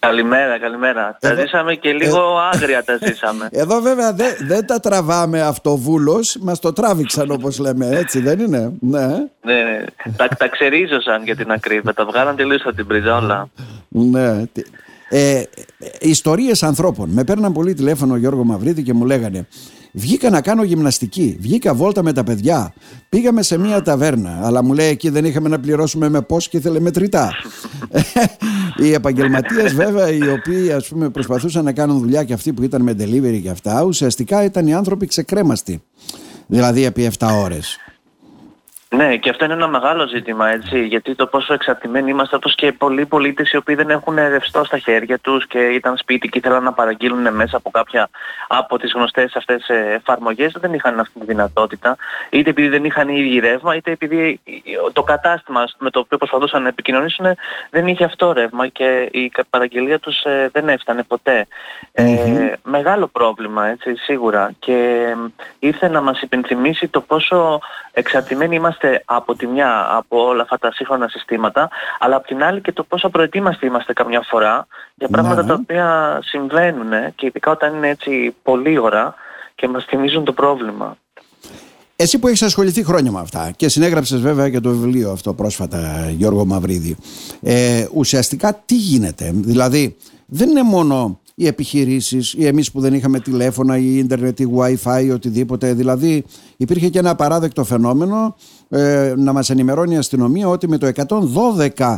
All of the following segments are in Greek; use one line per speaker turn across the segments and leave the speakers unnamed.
Καλημέρα, καλημέρα. Τα ζήσαμε και λίγο ε... άγρια τα ζήσαμε.
Εδώ βέβαια δεν δεν τα τραβάμε αυτοβούλος, μας το τράβηξαν όπως λέμε, έτσι δεν είναι; Ναι,
ναι, ναι. τα, τα ξερίζωσαν για την ακρίβεια, τα βγάλαν τελείως από την πρίζα όλα.
Ναι. Ε, ιστορίες ανθρώπων. Με παίρναν πολύ τηλέφωνο ο Γιώργο Μαυρίδη και μου λέγανε Βγήκα να κάνω γυμναστική. Βγήκα βόλτα με τα παιδιά. Πήγαμε σε μια ταβέρνα. Αλλά μου λέει εκεί δεν είχαμε να πληρώσουμε με πώς και ήθελε μετρητά. οι επαγγελματίες, βέβαια, οι οποίοι ας πούμε, προσπαθούσαν να κάνουν δουλειά και αυτοί που ήταν με delivery και αυτά, ουσιαστικά ήταν οι άνθρωποι ξεκρέμαστοι. Δηλαδή επί 7 ώρες.
Ναι, και αυτό είναι ένα μεγάλο ζήτημα, έτσι, γιατί το πόσο εξαρτημένοι είμαστε, όπως και πολλοί πολίτες οι οποίοι δεν έχουν ρευστό στα χέρια τους και ήταν σπίτι και ήθελαν να παραγγείλουν μέσα από κάποια από τις γνωστές αυτές εφαρμογές, δεν είχαν αυτή τη δυνατότητα, είτε επειδή δεν είχαν ήδη ρεύμα, είτε επειδή το κατάστημα με το οποίο προσπαθούσαν να επικοινωνήσουν δεν είχε αυτό ρεύμα και η παραγγελία τους ε, δεν έφτανε ποτέ. Ε, μεγάλο πρόβλημα, έτσι, σίγουρα. Και ήρθε να μας υπενθυμίσει το πόσο εξαρτημένοι είμαστε από τη μια από όλα αυτά τα σύγχρονα συστήματα, αλλά από την άλλη και το πόσο προετοίμαστοι είμαστε καμιά φορά για πράγματα τα οποία συμβαίνουν και ειδικά όταν είναι έτσι πολύ ώρα και μας θυμίζουν το πρόβλημα.
Εσύ που έχεις ασχοληθεί χρόνια με αυτά και συνέγραψες βέβαια και το βιβλίο αυτό πρόσφατα Γιώργο Μαυρίδη ε, ουσιαστικά τι γίνεται; Δηλαδή δεν είναι μόνο οι επιχειρήσεις, ή εμείς που δεν είχαμε τηλέφωνα, ή ίντερνετ, ή wifi, ή οτιδήποτε. Δηλαδή, υπήρχε και ένα παράδεκτο φαινόμενο ε, να μας ενημερώνει η αστυνομία ότι με το 112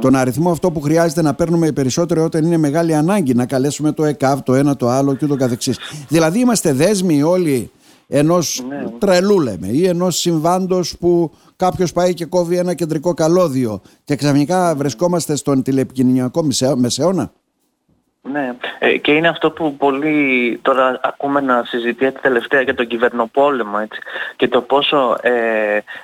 τον αριθμό αυτό που χρειάζεται να παίρνουμε περισσότερο όταν είναι μεγάλη ανάγκη να καλέσουμε το ΕΚΑΒ, το ένα, το άλλο και ούτω καθεξής. Δηλαδή είμαστε δέσμοι όλοι ενός ναι. τρελού λέμε ή ενός συμβάντος που κάποιος πάει και κόβει ένα κεντρικό καλώδιο και ξαφνικά βρισκόμαστε στον τηλεπικοινωνιακό μεσαίωνα.
Ναι, ε, και είναι αυτό που πολύ τώρα ακούμε να συζητιέται τελευταία για τον κυβερνοπόλεμο έτσι, και το πόσο ε,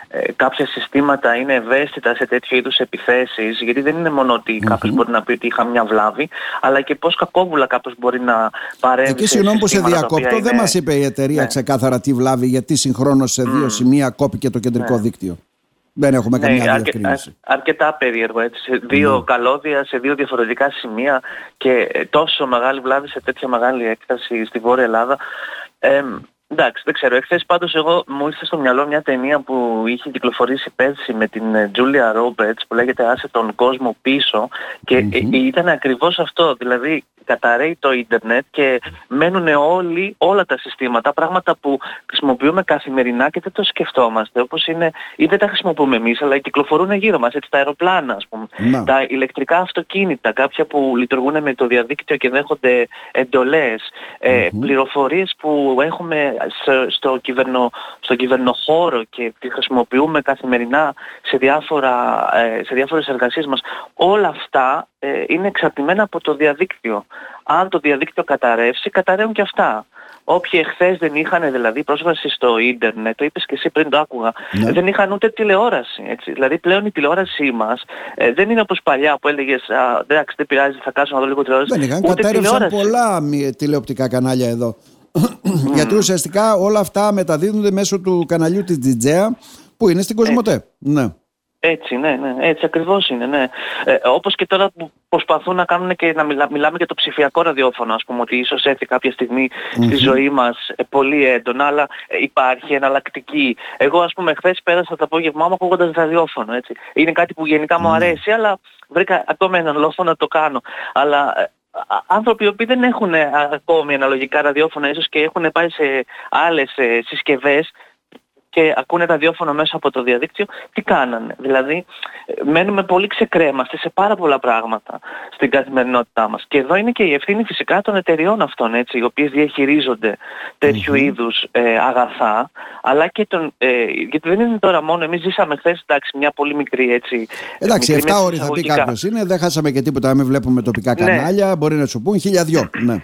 ε, κάποια συστήματα είναι ευαίσθητα σε τέτοιου είδους επιθέσεις γιατί δεν είναι μόνο ότι mm-hmm. κάποιος μπορεί να πει ότι είχα μια βλάβη αλλά και πώς κακόβουλα κάποιος μπορεί να παρέμβει
Εκεί συγγνώμη που σε διακόπτω είναι... δεν μας είπε η εταιρεία ναι. ξεκάθαρα τι βλάβη γιατί συγχρόνως σε δύο mm. σημεία κόπηκε το κεντρικό ναι. δίκτυο. Δεν έχουμε ναι, καμία αρκε,
αρκετά περίεργο έτσι. Σε δύο mm. καλώδια, σε δύο διαφορετικά σημεία και ε, τόσο μεγάλη βλάβη σε τέτοια μεγάλη έκταση στη Βόρεια Ελλάδα. Ε, Εντάξει, δεν ξέρω. Εχθές πάντως εγώ μου ήρθε στο μυαλό μια ταινία που είχε κυκλοφορήσει πέρσι με την Τζούλια Ρόμπερτς που λέγεται «Άσε τον κόσμο πίσω» και mm-hmm. ήταν ακριβώς αυτό. Δηλαδή καταραίει το ίντερνετ και μένουν όλοι, όλα τα συστήματα, πράγματα που χρησιμοποιούμε καθημερινά και δεν το σκεφτόμαστε, όπως είναι, ή δεν τα χρησιμοποιούμε εμείς, αλλά κυκλοφορούν γύρω μας, έτσι, τα αεροπλάνα, ας πούμε, τα ηλεκτρικά αυτοκίνητα, κάποια που λειτουργούν με το διαδίκτυο και δέχονται εντολές, ε, πληροφορίες που έχουμε στο, κυβερνο, στο κυβερνοχώρο και τη χρησιμοποιούμε καθημερινά σε, διάφορα, ε, σε διάφορες εργασίες μας, όλα αυτά ε, είναι εξαρτημένα από το διαδίκτυο. Αν το διαδίκτυο καταρρεύσει, καταραίουν και αυτά. Όποιοι εχθές δεν είχαν δηλαδή πρόσβαση στο ίντερνετ, το είπες και εσύ πριν το άκουγα, ναι. δεν είχαν ούτε τηλεόραση. Έτσι. Δηλαδή πλέον η τηλεόρασή μας ε, δεν είναι όπως παλιά που έλεγες εντάξει δεν πειράζει θα κάτσω να δω λίγο τηλεόραση.
Δεν είχαν, κατέρευσαν πολλά τηλεοπτικά κανάλια εδώ. Γιατί ουσιαστικά όλα αυτά μεταδίδονται μέσω του καναλιού της DJ που είναι στην Κοσμοτέ. Ναι.
Έτσι, ναι, ναι, έτσι ακριβώς είναι, ναι. Ε, όπως και τώρα που προσπαθούν να κάνουν και να μιλά, μιλάμε για το ψηφιακό ραδιόφωνο, ας πούμε, ότι ίσως έρθει κάποια στιγμή στη ζωή μας ε, πολύ έντονα, αλλά ε, υπάρχει εναλλακτική. Εγώ, ας πούμε, χθες πέρασα το απόγευμά μου ακούγοντας ραδιόφωνο, έτσι. Είναι κάτι που γενικά μου αρέσει, αλλά βρήκα ακόμα έναν λόγο να το κάνω. Αλλά ε, άνθρωποι οι οποίοι δεν έχουν ακόμη αναλογικά ραδιόφωνα ίσως και έχουν πάει σε άλλες συσκευές και ακούνε ραδιόφωνο μέσα από το διαδίκτυο, τι κάνανε. Δηλαδή, μένουμε πολύ ξεκρέμαστοι σε πάρα πολλά πράγματα στην καθημερινότητά μας. Και εδώ είναι και η ευθύνη φυσικά των εταιριών αυτών, έτσι, οι οποίες διαχειρίζονται τέτοιου είδους ε, αγαθά, αλλά και των... Ε, γιατί δεν είναι τώρα μόνο, εμείς ζήσαμε χθες, εντάξει, μια πολύ μικρή έτσι...
Εντάξει, 7 ώρες θα πει κάποιος είναι, δεν χάσαμε και τίποτα, μην βλέπουμε τοπικά ναι. κανάλια, μπορεί να σου πούν χίλια δυο, ναι.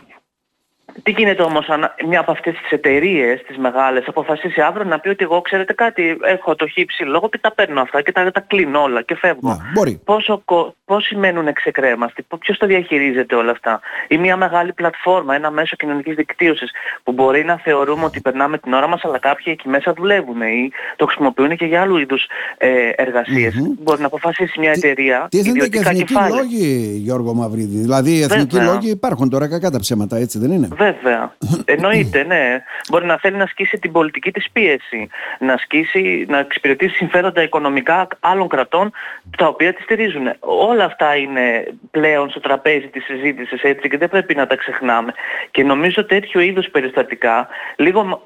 Τι γίνεται όμως αν μια από αυτές τις εταιρείες, τις μεγάλες, αποφασίσει αύριο να πει ότι εγώ ξέρετε κάτι, έχω το χύψη λόγο και τα παίρνω αυτά και τα, τα κλείνω όλα και φεύγω.
Να, μπορεί.
Πόσο, πώς σημαίνουν εξεκρέμαστοι, ποιος το διαχειρίζεται όλα αυτά; Ή μια μεγάλη πλατφόρμα, ένα μέσο κοινωνικής δικτύωσης που μπορεί να θεωρούμε ότι περνάμε την ώρα μας αλλά κάποιοι εκεί μέσα δουλεύουν ή το χρησιμοποιούν και για άλλου είδους ε, εργασίες. Mm-hmm. Μπορεί να αποφασίσει μια εταιρεία.
Τι είναι και εθνικοί λόγοι Γιώργο Μαυρίδη; Δηλαδή οι εθνικοί Βέβαια. λόγοι υπάρχουν τώρα κακά τα ψέματα έτσι δεν είναι;
Βέβαια. Εννοείται ναι. Μπορεί να θέλει να ασκήσει την πολιτική της πίεση. Να ασκήσει, να εξυπηρετήσει συμφέροντα οικονομικά άλλων κρατών τα οποία τη στηρίζουν. Όλα αυτά είναι πλέον στο τραπέζι της συζήτησης έτσι και δεν πρέπει να τα ξεχνάμε. Και νομίζω τέτοιο είδους περιστατικά λίγο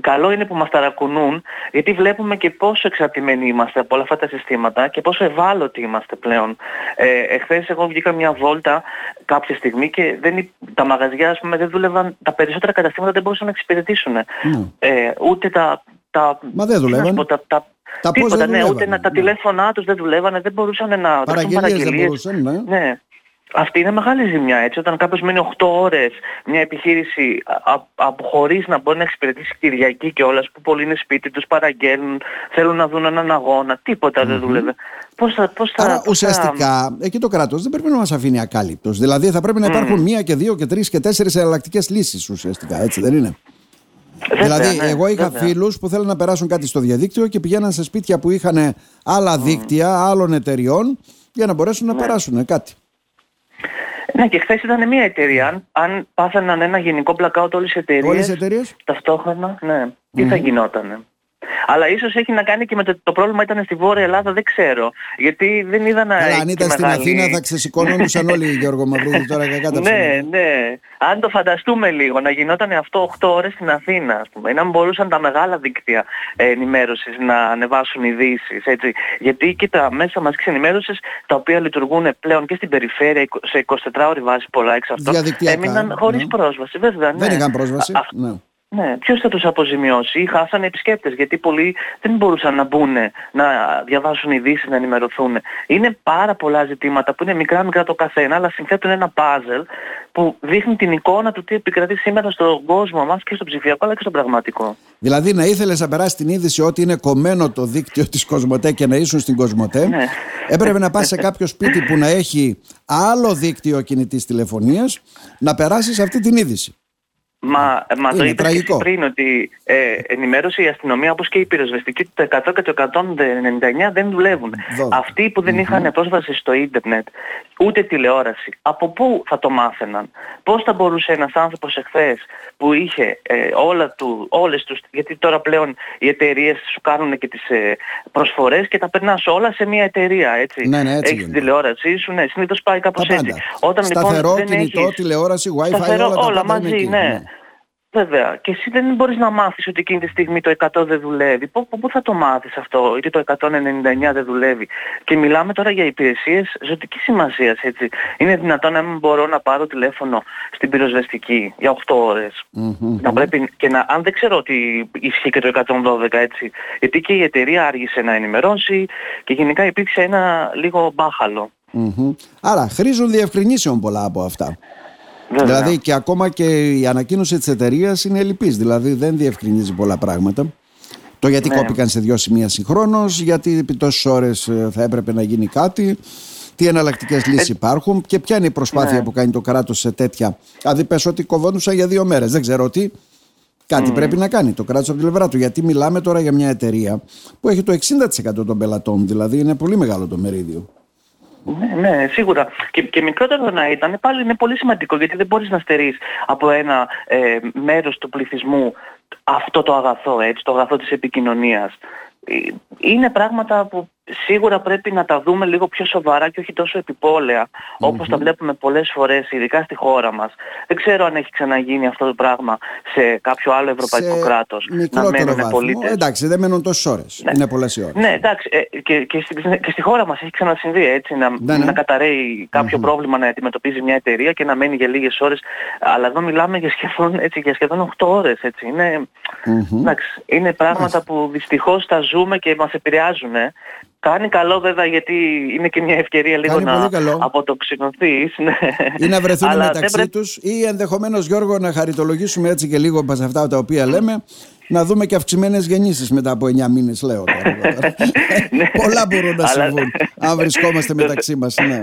καλό είναι που μας ταρακουνούν γιατί βλέπουμε και πόσο εξαρτημένοι είμαστε από όλα αυτά τα συστήματα και πόσο ευάλωτοι είμαστε πλέον. Ε, εχθές εγώ βγήκα μια βόλτα κάποια στιγμή και δεν, τα μαγαζιά ας πούμε, δεν δούλευαν, τα περισσότερα καταστήματα δεν μπορούσαν να εξυπηρετήσουν. Mm. Ε, ούτε τα, τα...
Μα δεν δουλεύαν.
τα, τα, τα τίποτα, ναι, ούτε να, τα ναι. τηλέφωνά τους δεν δουλεύανε, δεν μπορούσαν να...
Παραγγελίες δεν μπορούσαν, ναι.
ναι. Αυτή είναι μεγάλη ζημιά έτσι. Όταν κάποιος μένει 8 ώρες μια επιχείρηση από χωρίς να μπορεί να εξυπηρετήσει Κυριακή και όλα που πολλοί είναι σπίτι τους, παραγγέλνουν, θέλουν να δουν έναν αγώνα, τίποτα mm-hmm. δεν δούλευε. Πώς θα, πώς θα,
Άρα πώς ουσιαστικά θα... εκεί το κράτος δεν πρέπει να μας αφήνει ακάλυπτος. Δηλαδή θα πρέπει να υπάρχουν mm. μία και δύο και τρεις και τέσσερις εναλλακτικές λύσεις ουσιαστικά, έτσι δεν είναι;
Βέβαια,
δηλαδή,
ναι,
εγώ είχα φίλους που θέλουν να περάσουν κάτι στο διαδίκτυο και πηγαίναν σε σπίτια που είχαν άλλα δίκτυα άλλων εταιριών για να μπορέσουν να ναι. περάσουν κάτι.
Ναι, και χθες ήταν μια εταιρεία. Αν, αν πάθαιναν ένα γενικό blackout όλες οι εταιρείες,
όλες οι εταιρείες;
ταυτόχρονα, ναι, τι θα γινότανε; Αλλά ίσως έχει να κάνει και με το, το πρόβλημα ήταν στη Βόρεια Ελλάδα, δεν ξέρω. Γιατί δεν είδα να.
Καλά, αν ήταν στην Αθήνα θα ξεσηκώνονταν όλοι οι Γιώργο Μαυρίδη τώρα και κάτω.
Ναι, ναι. Αν το φανταστούμε λίγο, να γινόταν αυτό 8 ώρες στην Αθήνα, ας πούμε. Ή να μπορούσαν τα μεγάλα δίκτυα ενημέρωσης να ανεβάσουν ειδήσεις. Έτσι. Γιατί και τα μέσα μας ενημέρωσης, τα οποία λειτουργούν πλέον και στην περιφέρεια σε 24 ώρες βάση πολλά εξ αυτών, έμειναν χωρίς ναι. πρόσβαση. Βέβαια, ναι.
Δεν είχαν πρόσβαση. Α, ναι.
Ναι, ποιος θα τους αποζημιώσει; Ή χάσανε επισκέπτες γιατί πολλοί δεν μπορούσαν να μπουν, να διαβάσουν ειδήσεις, να ενημερωθούν. Είναι πάρα πολλά ζητήματα που είναι μικρά μικρά το καθένα αλλά συνθέτουν ένα puzzle που δείχνει την εικόνα του τι επικρατεί σήμερα στον κόσμο μας και στο ψηφιακό αλλά και στο πραγματικό.
Δηλαδή να ήθελες να περάσει την είδηση ότι είναι κομμένο το δίκτυο της Κοσμοτέ και να ήσουν στην Κοσμοτέ ναι. έπρεπε να πας σε κάποιο σπίτι που να έχει άλλο δίκτυο κινητής τηλεφωνίας να περάσεις αυτή την είδηση.
Μα, μα το είπε και πριν ότι ε, ενημέρωσε η αστυνομία όπως και η πυροσβεστική το 100 και το 199 δεν δουλεύουν. Αυτοί που δεν mm-hmm. είχαν πρόσβαση στο ίντερνετ ούτε τηλεόραση, από πού θα το μάθαιναν; Πώς θα μπορούσε ένας άνθρωπος εχθές που είχε ε, όλα του, όλες τους, γιατί τώρα πλέον οι εταιρείες σου κάνουν και τις ε, προσφορές και τα περνάς όλα σε μια εταιρεία, έτσι.
Ναι, ναι, έτσι
έχεις την τηλεόρασή σου, ναι, συνήθως πάει κάπως έτσι.
Όταν, λοιπόν, Σταθερό, λοιπόν, κινητό, έχεις... τηλεόραση, wifi, σταθερό, όλα, όλα μαζί,
εκεί, ναι. Ναι. Βέβαια. Και εσύ δεν μπορείς να μάθεις ότι εκείνη τη στιγμή το 100 δεν δουλεύει. Πού, πού θα το μάθεις αυτό, ή το 199 δεν δουλεύει; Και μιλάμε τώρα για υπηρεσίες ζωτικής σημασίας, έτσι. Είναι δυνατόν να μην μπορώ να πάρω τηλέφωνο στην πυροσβεστική για 8 ωρες Να πρέπει, και να, αν δεν ξέρω ότι ισχύει και το 112, έτσι. Γιατί και η εταιρεία άργησε να ενημερώσει και γενικά υπήρξε ένα λίγο μπάχαλο.
Άρα χρήζουν διευκρινήσεων πολλά από αυτά. Δηλαδή και ακόμα και η ανακοίνωση της εταιρείας είναι ελλειπής, δηλαδή δεν διευκρινίζει πολλά πράγματα. Το γιατί ναι. κόπηκαν σε δυο σημεία συγχρόνως, γιατί επί τόσες ώρες ε, θα έπρεπε να γίνει κάτι, τι εναλλακτικές ε... λύσεις υπάρχουν και ποια είναι η προσπάθεια ναι. που κάνει το κράτος σε τέτοια. Δηλαδή πες ότι κοβόντουσαν για δύο μέρες, δεν ξέρω τι. Κάτι πρέπει να κάνει το κράτος από την πλευρά του. Γιατί μιλάμε τώρα για μια εταιρεία που έχει το 60% των πελατών, δηλαδή είναι πολύ μεγάλο το μερίδιο.
Ναι, ναι, σίγουρα. Και, και μικρότερο να ήταν, πάλι είναι πολύ σημαντικό γιατί δεν μπορείς να στερείς από ένα ε, μέρος του πληθυσμού αυτό το αγαθό, έτσι, το αγαθό της επικοινωνίας. Ε, είναι πράγματα που σίγουρα πρέπει να τα δούμε λίγο πιο σοβαρά και όχι τόσο επιπόλαια όπως τα βλέπουμε πολλές φορές ειδικά στη χώρα μας. Δεν ξέρω αν έχει ξαναγίνει αυτό το πράγμα σε κάποιο άλλο ευρωπαϊκό
σε
κράτος
να μένουν πολίτες. Εντάξει δεν μένουν τόσες ώρες. Ναι. Είναι πολλές οι ώρες.
Ναι εντάξει ε, και, και, στη, και στη χώρα μας έχει ξανασυμβεί έτσι να, ναι, ναι. να καταραίει πρόβλημα να αντιμετωπίζει μια εταιρεία και να μένει για λίγες ώρες αλλά εδώ μιλάμε για σχεδόν, έτσι, για σχεδόν 8 ώρες έτσι. Είναι, εντάξει, είναι πράγματα που δυστυχώς τα ζούμε και μας επηρεάζουν Κάνει καλό βέβαια γιατί είναι και μια ευκαιρία λίγο να αποτοξινωθείς. Ναι.
Ή να βρεθούν μεταξύ πρέ... τους ή ενδεχομένως Γιώργο να χαριτολογήσουμε έτσι και λίγο από αυτά τα οποία λέμε να δούμε και αυξημένες γεννήσεις μετά από 9 μήνες, λέω τώρα. Ναι. Πολλά μπορούν να συμβούν αν βρισκόμαστε μεταξύ μας. Ναι.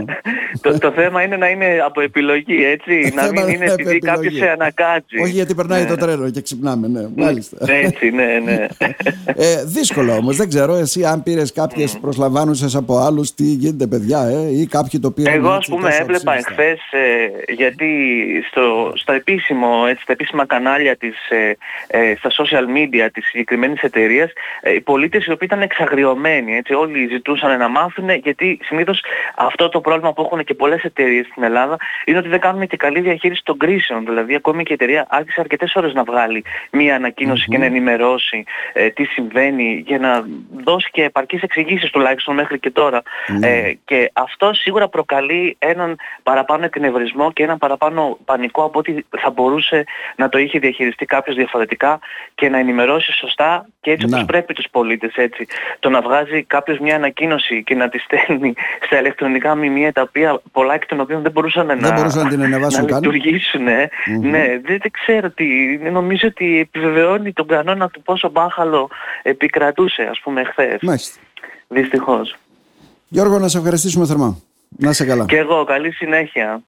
Το, το θέμα είναι να είναι από επιλογή, έτσι. να μην είναι επειδή κάποιος σε ανακάτσει.
Όχι γιατί περνάει ναι. το τρένο και ξυπνάμε, ναι. Μάλιστα.
Έτσι, ναι, ναι.
Ε, δύσκολο όμως, δεν ξέρω. Εσύ, αν πήρες κάποιες mm. προσλαμβάνουσες από άλλους, τι γίνεται, παιδιά, ε, ή κάποιοι το πήραν.
Εγώ, ας πούμε, έβλεπα εχθές, ε, γιατί στο, στο επίσημο, έτσι, στα επίσημα κανάλια της, ε, ε, στα social media της συγκεκριμένης εταιρείας ε, οι πολίτες οι οποίοι ήταν εξαγριωμένοι. Έτσι, όλοι ζητούσαν να μάθουν γιατί συνήθως αυτό το πρόβλημα που έχουν και πολλές εταιρείες στην Ελλάδα είναι ότι δεν κάνουν και καλή διαχείριση των κρίσεων. Δηλαδή ακόμη και η εταιρεία άρχισε αρκετές ώρες να βγάλει μία ανακοίνωση και να ενημερώσει ε, τι συμβαίνει για να δώσει και επαρκείς εξηγήσεις τουλάχιστον μέχρι και τώρα. Ε, και αυτό σίγουρα προκαλεί έναν παραπάνω εκνευρισμό και έναν παραπάνω πανικό από ότι θα μπορούσε να το είχε διαχειριστεί κάποιος διαφορετικά και να ενημερώσει σωστά και έτσι όπως πρέπει τους πολίτες έτσι. Το να βγάζει κάποιος μια ανακοίνωση και να τη στέλνει στα ηλεκτρονικά μημία τα οποία πολλά εκ των οποίων δεν μπορούσαν δεν
να, μπορούσαν να, την να
λειτουργήσουν. Ναι, δεν, δεν ξέρω τι. Νομίζω ότι επιβεβαιώνει τον κανόνα του πόσο μπάχαλο επικρατούσε ας πούμε χθες.
Μάλιστα.
Δυστυχώς.
Γιώργο να σε ευχαριστήσουμε θερμά. Να σε καλά.
Και εγώ. Καλή συνέχεια.